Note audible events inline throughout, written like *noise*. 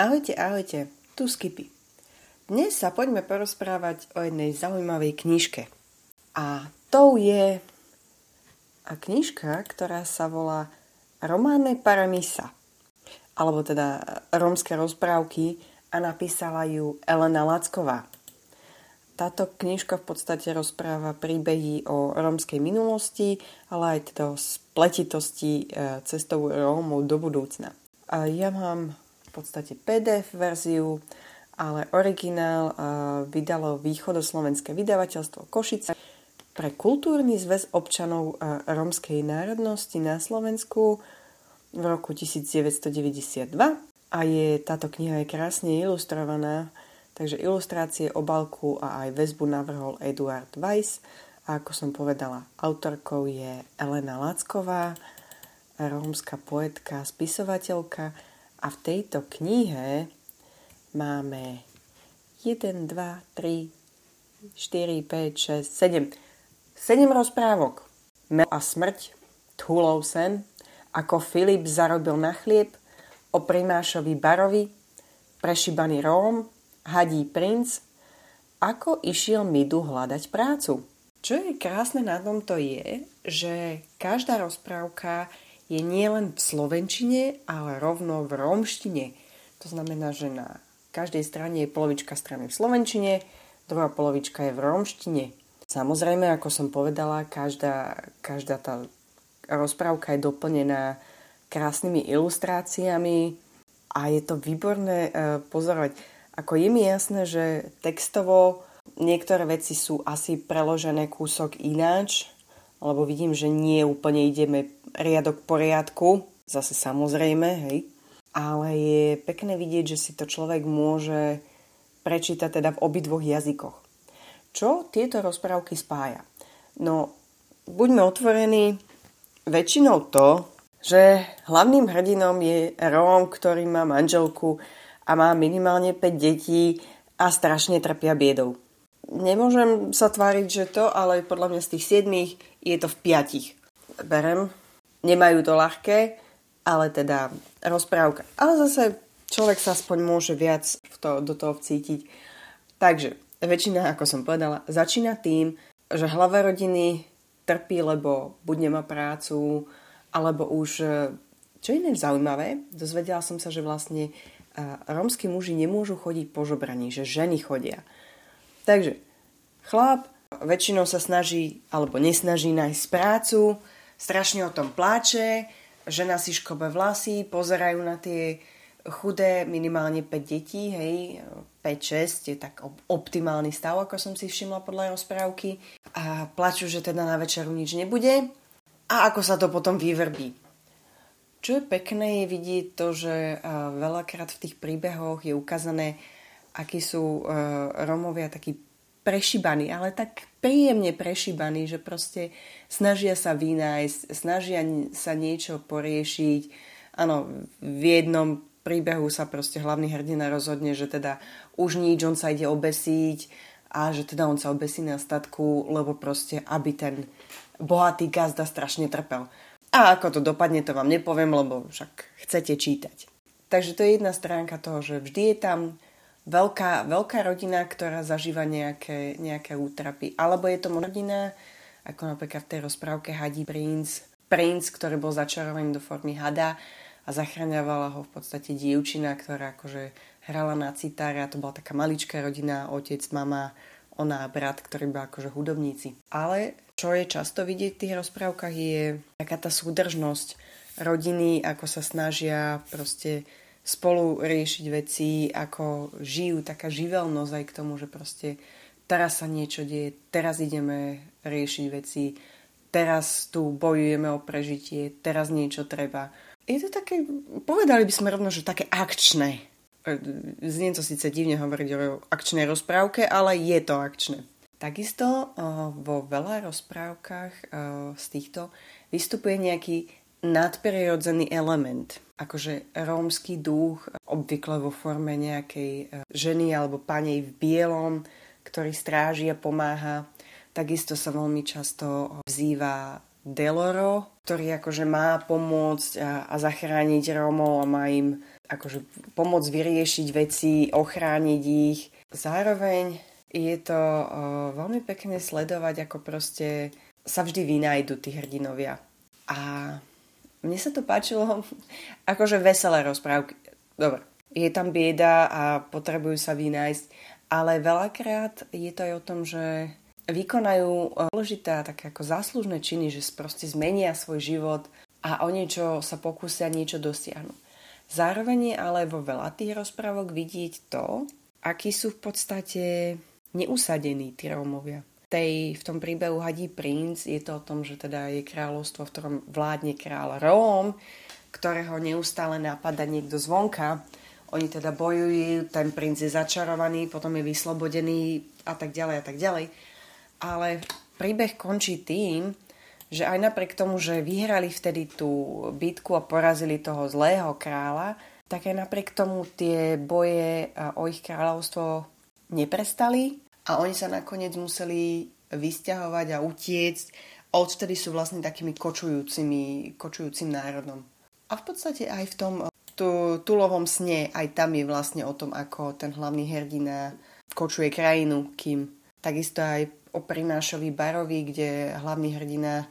Ahojte, ahojte, tu Skipy. Dnes sa poďme porozprávať o jednej zaujímavej knižke. A tou je a knižka, ktorá sa volá Románe Paramisa, alebo teda rómske rozprávky a napísala ju Elena Lacková. Táto knižka v podstate rozpráva príbehy o rómskej minulosti, ale aj teda o spletitosti e, cestou Rómov do budúcna. A ja mám v podstate PDF verziu, ale originál vydalo východoslovenské vydavateľstvo Košice pre kultúrny zväz občanov rómskej národnosti na Slovensku v roku 1992 a je, táto kniha je krásne ilustrovaná, takže ilustrácie, obalku a aj väzbu navrhol Eduard Weiss. A ako som povedala, autorkou je Elena Lacková, rómska poetka, spisovateľka a v tejto knihe máme 1, 2, 3, 4, 5, 6, 7. 7 rozprávok. Mel a smrť, Thulov sen, ako Filip zarobil na chlieb, o primášovi Barovi, prešibaný Róm, hadí princ, ako išiel Midu hľadať prácu. Čo je krásne na tomto je, že každá rozprávka je nielen v slovenčine, ale rovno v rómštine. To znamená, že na každej strane je polovička strany v slovenčine, druhá polovička je v rómštine. Samozrejme, ako som povedala, každá, každá tá rozprávka je doplnená krásnymi ilustráciami a je to výborné e, pozorovať. Ako je mi jasné, že textovo niektoré veci sú asi preložené kúsok ináč, lebo vidím, že nie úplne ideme riadok po riadku, zase samozrejme, hej. Ale je pekné vidieť, že si to človek môže prečítať teda v obidvoch jazykoch. Čo tieto rozprávky spája? No, buďme otvorení, väčšinou to, že hlavným hrdinom je Róm, ktorý má manželku a má minimálne 5 detí a strašne trpia biedou nemôžem sa tváriť, že to, ale podľa mňa z tých siedmých je to v piatich. Berem. Nemajú to ľahké, ale teda rozprávka. Ale zase človek sa aspoň môže viac v to, do toho vcítiť. Takže väčšina, ako som povedala, začína tým, že hlava rodiny trpí, lebo buď nemá prácu, alebo už, čo iné zaujímavé, dozvedela som sa, že vlastne rómsky muži nemôžu chodiť po žobraní, že ženy chodia. Takže chlap väčšinou sa snaží alebo nesnaží nájsť prácu, strašne o tom pláče, žena si škobe vlasy, pozerajú na tie chudé minimálne 5 detí, hej, 5-6 je tak optimálny stav, ako som si všimla podľa rozprávky a plačú, že teda na večeru nič nebude a ako sa to potom vyvrbí. Čo je pekné je vidieť to, že veľakrát v tých príbehoch je ukázané, akí sú uh, Romovia takí prešibaní, ale tak príjemne prešibaní, že proste snažia sa vynájsť, snažia sa niečo poriešiť. Áno, v jednom príbehu sa proste hlavný hrdina rozhodne, že teda už nič, on sa ide obesiť a že teda on sa obesí na statku, lebo proste, aby ten bohatý gazda strašne trpel. A ako to dopadne, to vám nepoviem, lebo však chcete čítať. Takže to je jedna stránka toho, že vždy je tam veľká, veľká rodina, ktorá zažíva nejaké, nejaké útrapy. Alebo je to rodina, ako napríklad v tej rozprávke Hadí princ, princ, ktorý bol začarovaný do formy hada a zachraňovala ho v podstate dievčina, ktorá akože hrala na citáre a to bola taká maličká rodina, otec, mama, ona a brat, ktorí boli akože hudobníci. Ale čo je často vidieť v tých rozprávkach je taká tá súdržnosť rodiny, ako sa snažia proste spolu riešiť veci, ako žijú, taká živelnosť aj k tomu, že proste teraz sa niečo deje, teraz ideme riešiť veci, teraz tu bojujeme o prežitie, teraz niečo treba. Je to také, povedali by sme rovno, že také akčné. Znie to síce divne hovoriť o akčnej rozprávke, ale je to akčné. Takisto vo veľa rozprávkach z týchto vystupuje nejaký nadprirodzený element, akože rómsky duch, obvykle vo forme nejakej e, ženy alebo panej v bielom, ktorý stráži a pomáha. Takisto sa veľmi často vzýva Deloro, ktorý akože má pomôcť a, a zachrániť Rómov a má im akože pomôcť vyriešiť veci, ochrániť ich. Zároveň je to uh, veľmi pekné sledovať, ako proste sa vždy vynajdu tí hrdinovia. A mne sa to páčilo, *laughs* akože veselé rozprávky. Dobre, je tam bieda a potrebujú sa vynájsť, ale veľakrát je to aj o tom, že vykonajú dôležité také ako záslužné činy, že proste zmenia svoj život a o niečo sa pokúsia niečo dosiahnuť. Zároveň je ale vo veľa tých rozprávok vidieť to, akí sú v podstate neusadení tí Rómovia. Tej, v tom príbehu Hadí princ je to o tom, že teda je kráľovstvo, v ktorom vládne kráľ Róm, ktorého neustále napada niekto zvonka. Oni teda bojujú, ten princ je začarovaný, potom je vyslobodený a tak ďalej a tak ďalej. Ale príbeh končí tým, že aj napriek tomu, že vyhrali vtedy tú bitku a porazili toho zlého kráľa, tak aj napriek tomu tie boje o ich kráľovstvo neprestali a oni sa nakoniec museli vysťahovať a utiecť. Odtedy sú vlastne takými kočujúcimi, kočujúcim národom. A v podstate aj v tom tu, tulovom sne, aj tam je vlastne o tom, ako ten hlavný hrdina kočuje krajinu, kým takisto aj o Prinášovi Barovi, kde hlavný hrdina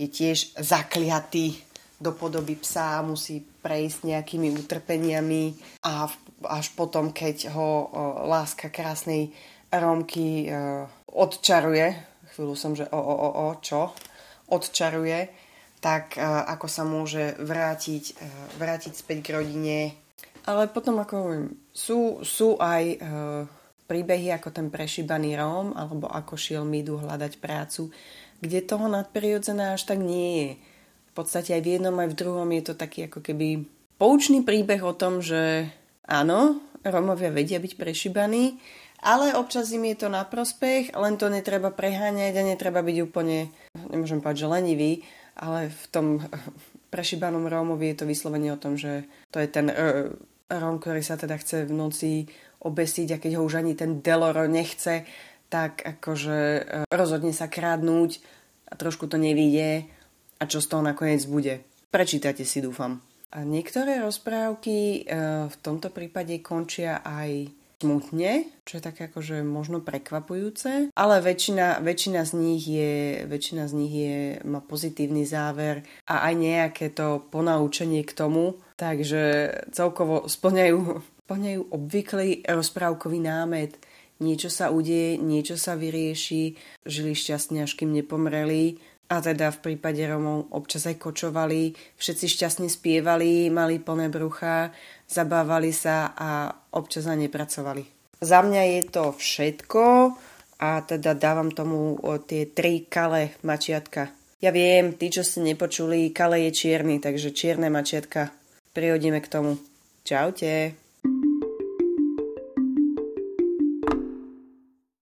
je tiež zakliatý do podoby psa, musí prejsť nejakými utrpeniami. A až potom, keď ho láska krásnej Rómky o, odčaruje, chvíľu som, že o, o, o, o, čo? Odčaruje, tak o, ako sa môže vrátiť, o, vrátiť späť k rodine. Ale potom, ako hovorím, sú, sú aj príbehy ako ten prešíbaný Róm, alebo ako šiel Midu hľadať prácu, kde toho nadprirodzené až tak nie je podstate aj v jednom, aj v druhom je to taký ako keby poučný príbeh o tom, že áno, Romovia vedia byť prešíbaní, ale občas im je to na prospech, len to netreba preháňať a netreba byť úplne, nemôžem povedať, že lenivý, ale v tom *laughs* prešíbanom Rómovi je to vyslovene o tom, že to je ten uh, Róm, ktorý sa teda chce v noci obesiť a keď ho už ani ten Deloro nechce, tak akože uh, rozhodne sa krádnuť a trošku to nevíde a čo z toho nakoniec bude. Prečítate si, dúfam. A niektoré rozprávky e, v tomto prípade končia aj smutne, čo je také akože možno prekvapujúce, ale väčšina, väčšina z nich je, väčšina z nich je, má pozitívny záver a aj nejaké to ponaučenie k tomu, takže celkovo splňajú, *laughs* splňajú obvyklý rozprávkový námet. Niečo sa udeje, niečo sa vyrieši, žili šťastne až kým nepomreli a teda v prípade Romov občas aj kočovali, všetci šťastne spievali, mali plné brucha, zabávali sa a občas aj nepracovali. Za mňa je to všetko a teda dávam tomu tie tri kale mačiatka. Ja viem, tí, čo ste nepočuli, kale je čierny, takže čierne mačiatka. Prihodíme k tomu. Čaute.